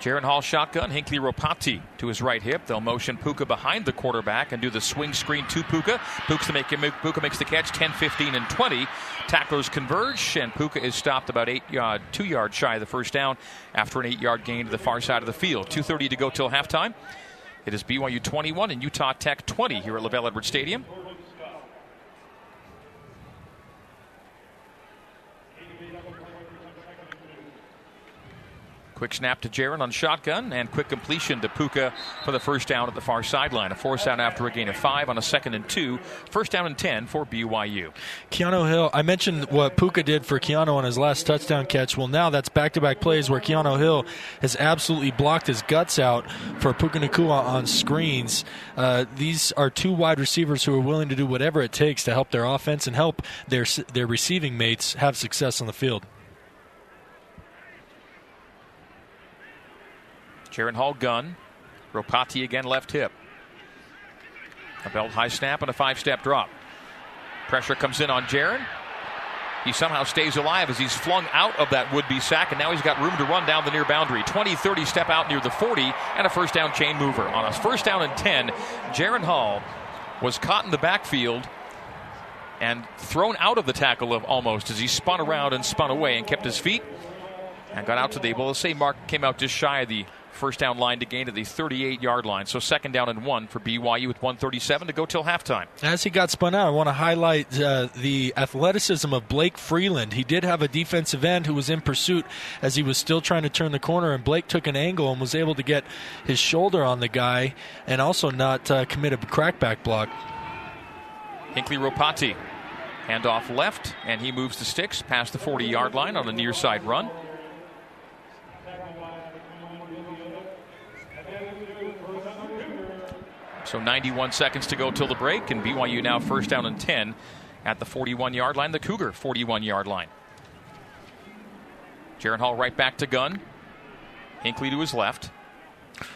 S2: Jaren Hall shotgun, Hinckley Ropati to his right hip. They'll motion Puka behind the quarterback and do the swing screen to Puka. Puka, make, Puka makes the catch 10, 15, and 20. Tacklers converge, and Puka is stopped about eight yard, two yards shy of the first down after an eight yard gain to the far side of the field. 2.30 to go till halftime. It is BYU 21 and Utah Tech 20 here at LaVell Edwards Stadium. Quick snap to Jaren on shotgun and quick completion to Puka for the first down at the far sideline. A force out after a gain of five on a second and two. First down and 10 for BYU.
S3: Keanu Hill, I mentioned what Puka did for Keanu on his last touchdown catch. Well, now that's back to back plays where Keanu Hill has absolutely blocked his guts out for Puka Nacua on screens. Uh, these are two wide receivers who are willing to do whatever it takes to help their offense and help their, their receiving mates have success on the field.
S2: Jaren Hall gun. Ropati again left hip. A belt high snap and a five step drop. Pressure comes in on Jaren. He somehow stays alive as he's flung out of that would be sack, and now he's got room to run down the near boundary. 20 30 step out near the 40, and a first down chain mover. On a first down and 10, Jaren Hall was caught in the backfield and thrown out of the tackle of almost as he spun around and spun away and kept his feet and got out to the, well, let's say Mark came out just shy of the First down line to gain to the 38 yard line. So second down and one for BYU with 137 to go till halftime.
S3: As he got spun out, I want to highlight uh, the athleticism of Blake Freeland. He did have a defensive end who was in pursuit as he was still trying to turn the corner, and Blake took an angle and was able to get his shoulder on the guy and also not uh, commit a crackback block.
S2: Hinckley Ropati. Handoff left, and he moves the sticks past the 40 yard line on a near side run. So 91 seconds to go till the break, and BYU now first down and 10 at the 41 yard line, the Cougar 41 yard line. Jaren Hall right back to gun. Hinckley to his left.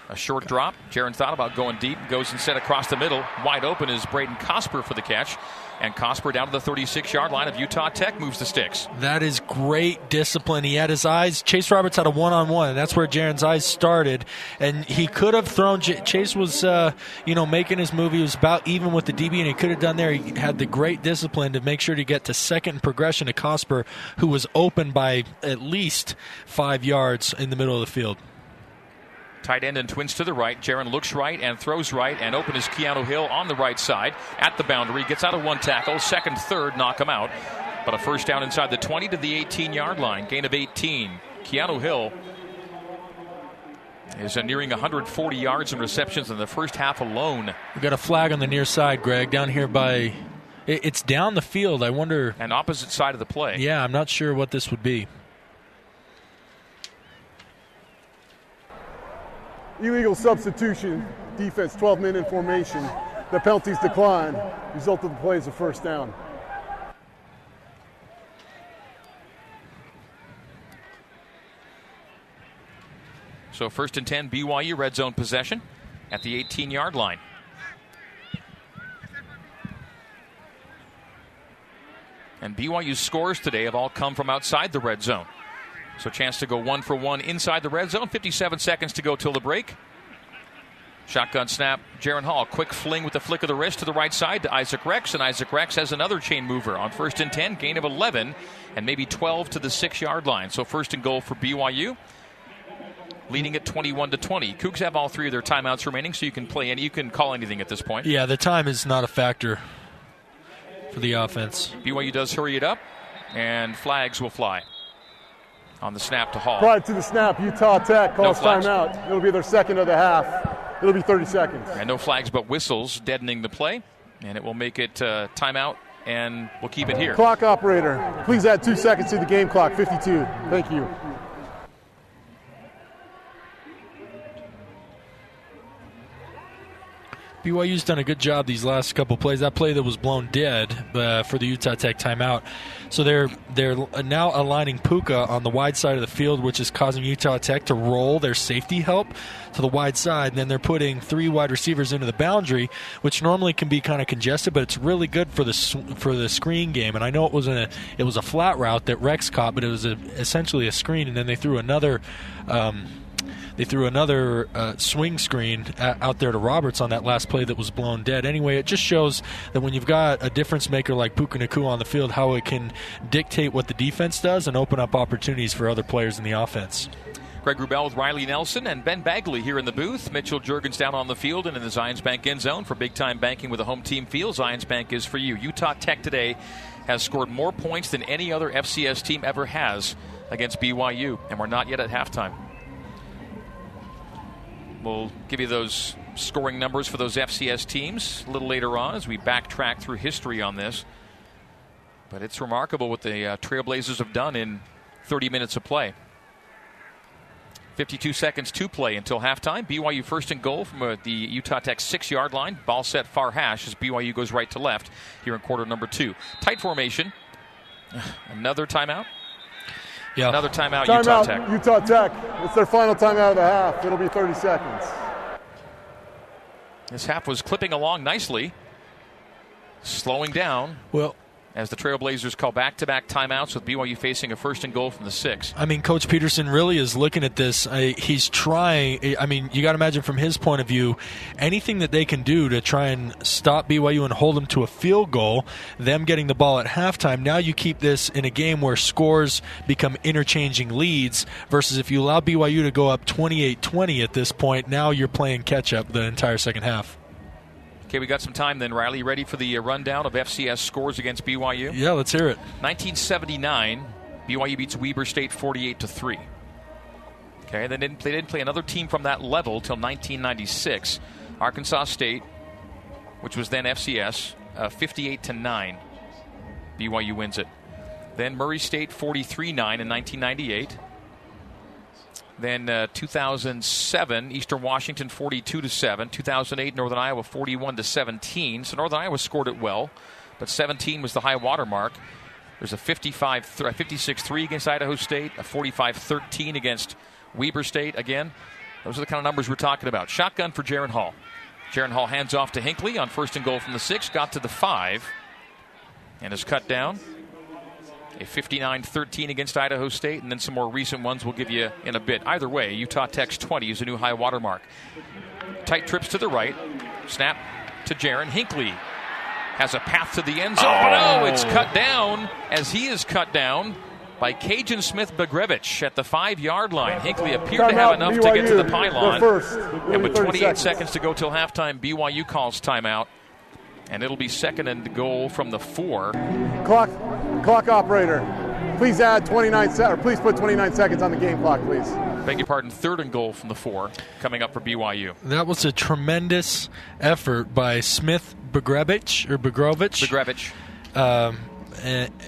S2: A short drop. Jaren thought about going deep, goes instead across the middle. Wide open is Braden Cosper for the catch. And Cosper down to the 36 yard line of Utah Tech moves the sticks.
S3: That is great discipline. He had his eyes. Chase Roberts had a one on one. That's where Jaren's eyes started. And he could have thrown. Chase was, uh, you know, making his move. He was about even with the DB, and he could have done there. He had the great discipline to make sure to get to second progression to Cosper, who was open by at least five yards in the middle of the field.
S2: Tight end and twins to the right. Jaren looks right and throws right, and open is Keanu Hill on the right side at the boundary. Gets out of one tackle. Second, third, knock him out. But a first down inside the 20 to the 18 yard line. Gain of 18. Keanu Hill is nearing 140 yards in receptions in the first half alone.
S3: We got a flag on the near side, Greg, down here by. It's down the field. I wonder.
S2: And opposite side of the play.
S3: Yeah, I'm not sure what this would be.
S4: Illegal substitution, defense 12 men in formation. The penalties decline. Result of the play is a first down.
S2: So first and 10, BYU red zone possession at the 18 yard line. And BYU's scores today have all come from outside the red zone. So chance to go one for one inside the red zone. 57 seconds to go till the break. Shotgun snap. Jaren Hall, quick fling with the flick of the wrist to the right side to Isaac Rex, and Isaac Rex has another chain mover on first and 10, gain of 11, and maybe 12 to the six yard line. So first and goal for BYU, leading at 21 to 20. Cougs have all three of their timeouts remaining, so you can play any, you can call anything at this point.
S3: Yeah, the time is not a factor for the offense.
S2: BYU does hurry it up, and flags will fly on the snap to Hall.
S4: Prior to the snap, Utah Tech calls no timeout. It'll be their second of the half. It'll be 30 seconds.
S2: And no flags but whistles deadening the play, and it will make it uh, timeout, and we'll keep it here.
S4: Clock operator, please add two seconds to the game clock. 52. Thank you.
S3: BYU's done a good job these last couple plays. That play that was blown dead uh, for the Utah Tech timeout. So they're they're now aligning Puka on the wide side of the field, which is causing Utah Tech to roll their safety help to the wide side. And then they're putting three wide receivers into the boundary, which normally can be kind of congested, but it's really good for the for the screen game. And I know it was a it was a flat route that Rex caught, but it was a, essentially a screen, and then they threw another. Um, they threw another uh, swing screen out there to Roberts on that last play that was blown dead. Anyway, it just shows that when you've got a difference maker like Puka Nacua on the field, how it can dictate what the defense does and open up opportunities for other players in the offense.
S2: Greg Wrubell with Riley Nelson and Ben Bagley here in the booth. Mitchell Juergens down on the field and in the Zions Bank end zone for big time banking with a home team feel. Zions Bank is for you. Utah Tech today has scored more points than any other FCS team ever has against BYU, and we're not yet at halftime. We'll give you those scoring numbers for those FCS teams a little later on as we backtrack through history on this. But it's remarkable what the uh, Trailblazers have done in 30 minutes of play. 52 seconds to play until halftime. BYU first and goal from uh, the Utah Tech six yard line. Ball set far hash as BYU goes right to left here in quarter number two. Tight formation. <sighs> Another timeout.
S3: Yeah.
S2: Another timeout,
S4: timeout
S2: Utah Tech.
S4: Utah Tech. It's their final timeout of the half. It'll be 30 seconds.
S2: This half was clipping along nicely, slowing down.
S3: Well,
S2: as the Trailblazers call back to back timeouts with BYU facing a first and goal from the six.
S3: I mean, Coach Peterson really is looking at this. I, he's trying. I mean, you got to imagine from his point of view, anything that they can do to try and stop BYU and hold them to a field goal, them getting the ball at halftime. Now you keep this in a game where scores become interchanging leads versus if you allow BYU to go up 28 20 at this point, now you're playing catch up the entire second half.
S2: Okay, we got some time then, Riley. Ready for the uh, rundown of FCS scores against BYU?
S3: Yeah, let's hear it.
S2: 1979, BYU beats Weber State 48 to three. Okay, they didn't, they didn't play another team from that level till 1996. Arkansas State, which was then FCS, uh, 58 to nine. BYU wins it. Then Murray State 43 9 in 1998. Then uh, 2007, Eastern Washington 42 to 7. 2008, Northern Iowa 41 to 17. So Northern Iowa scored it well, but 17 was the high water mark. There's a 55 56 3 against Idaho State, a 45 13 against Weber State. Again, those are the kind of numbers we're talking about. Shotgun for Jaren Hall. Jaren Hall hands off to Hinckley on first and goal from the six, got to the five, and is cut down a 59 13 against Idaho State, and then some more recent ones we'll give you in a bit. Either way, Utah Tech's 20 is a new high water mark. Tight trips to the right. Snap to Jaren. Hinckley has a path to the end zone. Oh. No, it's cut down as he is cut down by Cajun Smith Begrevich at the five yard line. Hinckley appeared
S4: Time
S2: to have
S4: out,
S2: enough
S4: BYU.
S2: to get to the pylon.
S4: They're first.
S2: And with 28
S4: seconds.
S2: seconds to go till halftime, BYU calls timeout. And it'll be second and goal from the four.
S4: Clock, clock operator. Please add 29 se- or please put 29 seconds on the game clock, please.
S2: Beg your pardon, third and goal from the four coming up for BYU.
S3: That was a tremendous effort by Smith Begrebich or Begrovich.
S2: Begrevich.
S3: Um,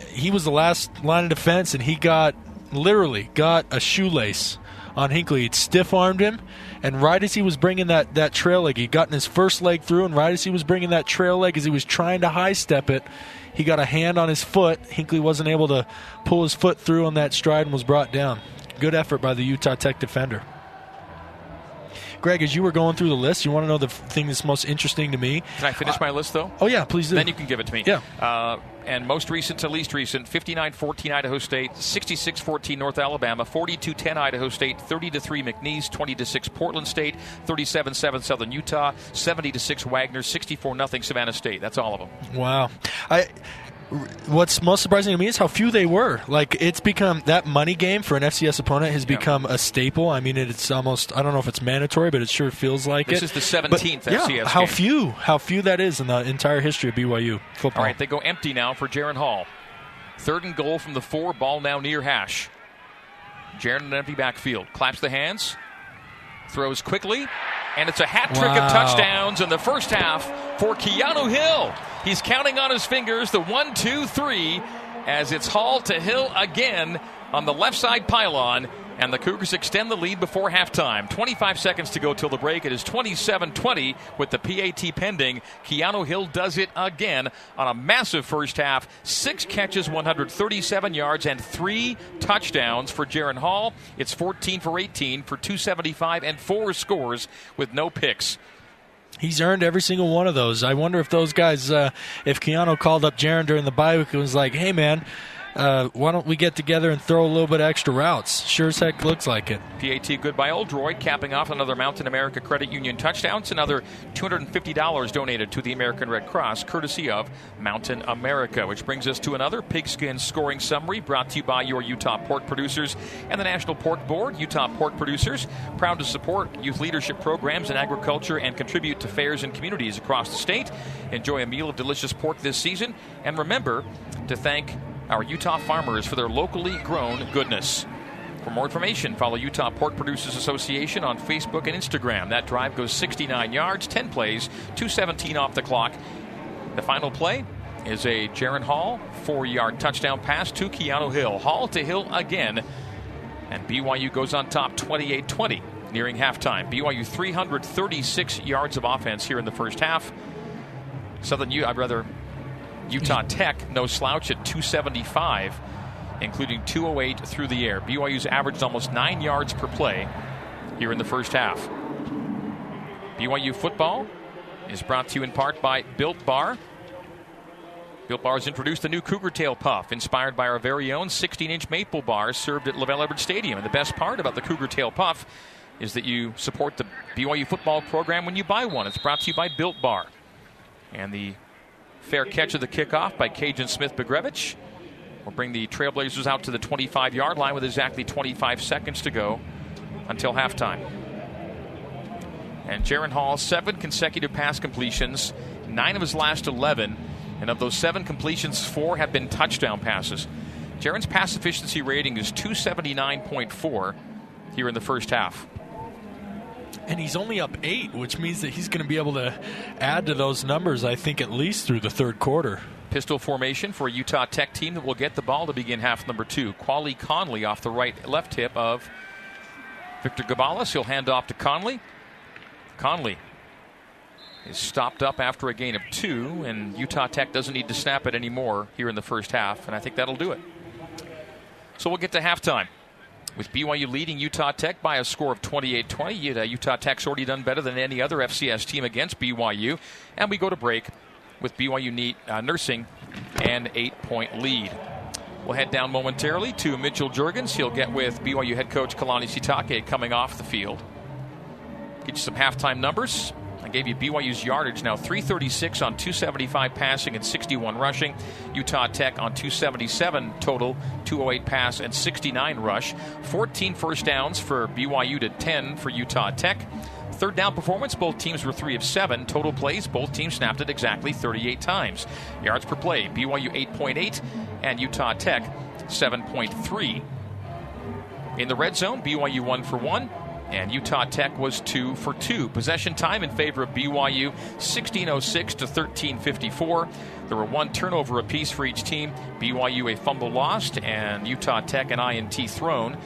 S3: he was the last line of defense, and he got literally got a shoelace on Hinckley. He stiff armed him, and right as he was bringing that, that trail leg, he'd gotten his first leg through, and right as he was bringing that trail leg, as he was trying to high step it, he got a hand on his foot. Hinckley wasn't able to pull his foot through on that stride and was brought down. Good effort by the Utah Tech defender. Greg, as you were going through the list, you want to know the thing that's most interesting to me?
S2: Can I finish my list, though?
S3: Oh, yeah, please do.
S2: Then you can give it to me.
S3: Yeah.
S2: Uh, and most recent to least recent 59 14 Idaho State, 66 14 North Alabama, 42 10 Idaho State, 30 3 McNeese, 20 6 Portland State, 37 7 Southern Utah, 70 6 Wagner, 64 0 Savannah State. That's all of them.
S3: Wow. I what's most surprising to me is how few they were. Like it's become that money game for an FCS opponent has
S2: Yeah.
S3: become a staple. I mean, it's almost I don't know if it's mandatory, but it sure feels like it.
S2: This is the
S3: But,
S2: 17th
S3: yeah,
S2: FCS
S3: how
S2: game.
S3: few, how few that is in the entire history of BYU football.
S2: All right, they go empty now for Jaren Hall. Third and goal from the four, ball now near hash. Jaren in an empty backfield. Claps the hands, throws quickly, and it's a hat trick
S3: Wow.
S2: of touchdowns in the first half for Keanu Hill. He's counting on his fingers the one, two, three, as it's Hall to Hill again on the left side pylon, And the Cougars extend the lead before halftime. 25 seconds to go till the break. It is 27 20 with the PAT pending. Keanu Hill does it again on a massive first half. Six catches, 137 yards, and three touchdowns for Jaren Hall. It's 14 for 18 for 275 and four scores with no picks.
S3: He's earned every single one of those. I wonder if those guys, uh, if Keanu called up Jaren during the bye week and was like, hey, man, uh, why don't we get together and throw a little bit extra routes? Sure as heck looks like it.
S2: PAT good by Oldroyd, capping off another Mountain America Credit Union touchdown. It's another $250 donated to the American Red Cross, courtesy of Mountain America, which brings us to another pigskin scoring summary brought to you by your Utah pork producers and the National Pork Board. Utah pork producers, proud to support youth leadership programs in agriculture and contribute to fairs and communities across the state. Enjoy a meal of delicious pork this season, and remember to thank our Utah farmers for their locally grown goodness. For more information, follow Utah Pork Producers Association on Facebook and Instagram. That drive goes 69 yards, 10 plays, 217 off the clock. The final play is a Jaren Hall four yard touchdown pass to Keanu Hill. Hall to Hill again, and BYU goes on top 28 20, nearing halftime. BYU 336 yards of offense here in the first half. Southern U, I'd rather Utah Tech, no slouch at 275, including 208 through the air. BYU's averaged almost nine yards per play here in the first half. BYU football is brought to you in part by Built Bar. Built Bar has introduced the new Cougar Tail Puff, inspired by our very own 16 inch maple bars served at LaVell Edwards Stadium. And the best part about the Cougar Tail Puff is that you support the BYU football program when you buy one. It's brought to you by Built Bar. And the Fair catch of the kickoff by Cajun Smith Begrevich will bring the Trailblazers out to the 25 yard line with exactly 25 seconds to go until halftime. And Jaren Hall, seven consecutive pass completions, nine of his last 11. And of those seven completions, four have been touchdown passes. Jaren's pass efficiency rating is 279.4 here in the first half
S3: and he's only up eight, which means that he's going to be able to add to those numbers, I think, at least through the third quarter.
S2: Pistol formation for a Utah Tech team that will get the ball to begin half number two. Quali Conley off the right left hip of Victor Gabalis. He'll hand off to Conley. Conley is stopped up after a gain of two, and Utah Tech doesn't need to snap it anymore here in the first half, and I think that'll do it. So we'll get to halftime with BYU leading Utah Tech by a score of 28 20. Utah Tech's already done better than any other FCS team against BYU. And we go to break with BYU neat, uh, nursing an eight point lead. We'll head down momentarily to Mitchell Juergens. He'll get with BYU head coach Kalani Sitake coming off the field. Get you some halftime numbers gave you BYU's yardage now 336 on 275 passing and 61 rushing. Utah Tech on 277 total, 208 pass and 69 rush. 14 first downs for BYU to 10 for Utah Tech. Third down performance, both teams were 3 of 7. Total plays, both teams snapped it exactly 38 times. Yards per play, BYU 8.8 and Utah Tech 7.3. In the red zone, BYU 1 for 1 and Utah Tech was two for two. Possession time in favor of BYU, 1606 to 1354. There were one turnover apiece for each team. BYU a fumble lost, and Utah Tech an INT thrown.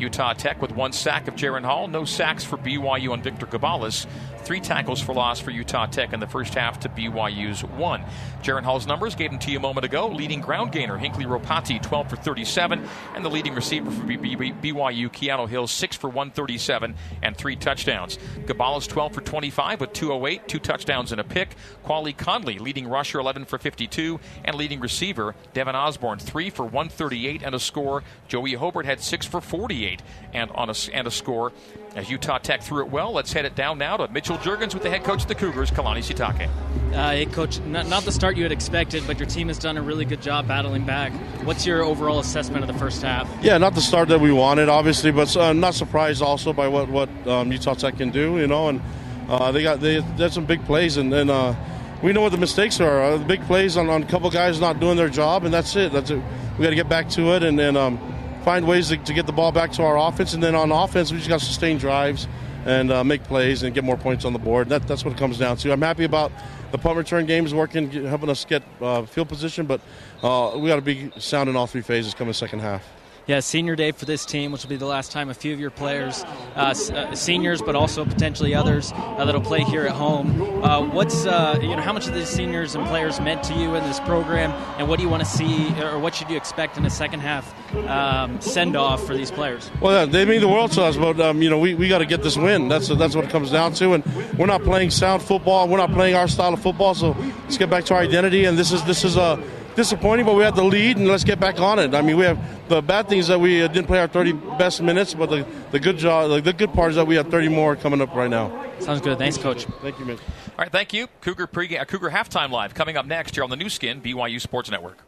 S2: Utah Tech with one sack of Jaren Hall, no sacks for BYU on Victor Gabalis. Three tackles for loss for Utah Tech in the first half to BYU's one. Jaren Hall's numbers gave them to you a moment ago. Leading ground gainer, Hinckley Ropati, 12 for 37. And the leading receiver for BYU, Keanu Hill, 6 for 137 and three touchdowns. Gabalis, 12 for 25 with 208, two touchdowns and a pick. Quali Conley, leading rusher, 11 for 52. And leading receiver, Devin Osborne, 3 for 138 and a score. Joey Hobert had 6 for 48 and, on a, and a score. As Utah Tech threw it well, let's head it down now to Mitchell Juergens with the head coach of the Cougars, Kalani Sitake.
S5: Uh, hey, coach, not, not, the start you had expected, but your team has done a really good job battling back. What's your overall assessment of the first half?
S7: Yeah, not the start that we wanted, obviously, but uh, not surprised also by what what um, Utah Tech can do. You know, and uh, they got they, they had some big plays, and then uh, we know what the mistakes are. Uh, the big plays on, on a couple guys not doing their job, and that's it. That's it. We got to get back to it, and then. Um, find ways to, to, get the ball back to our offense. And then on offense, we just got to sustain drives and uh, make plays and get more points on the board. That, that's what it comes down to. I'm happy about the punt return games working, helping us get uh, field position, but uh, we got to be sound in all three phases coming second half.
S5: Yeah, senior day for this team, which will be the last time a few of your players, uh, uh, seniors, but also potentially others uh, that'll play here at home. Uh, what's uh, you know how much of these seniors and players meant to you in this program, and what do you want to see, or what should you expect in the second half um, send off for these players?
S7: Well, they mean the world to us, but um, you know we, we got to get this win. That's that's what it comes down to, and we're not playing sound football. We're not playing our style of football. So let's get back to our identity, and this is this is a disappointing, but we have the lead, and let's get back on it. I mean, we have the bad things that we uh, didn't play our 30 best minutes, but the, the good job, the, the good part is that we have 30 more coming up right now.
S5: Sounds good. Thanks, Coach.
S7: Thank you, man.
S2: All right, thank you. Cougar pre uh, Cougar halftime live coming up next here on the Nu Skin BYU Sports Network.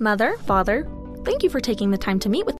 S8: Mother, father, thank you for taking the time to meet with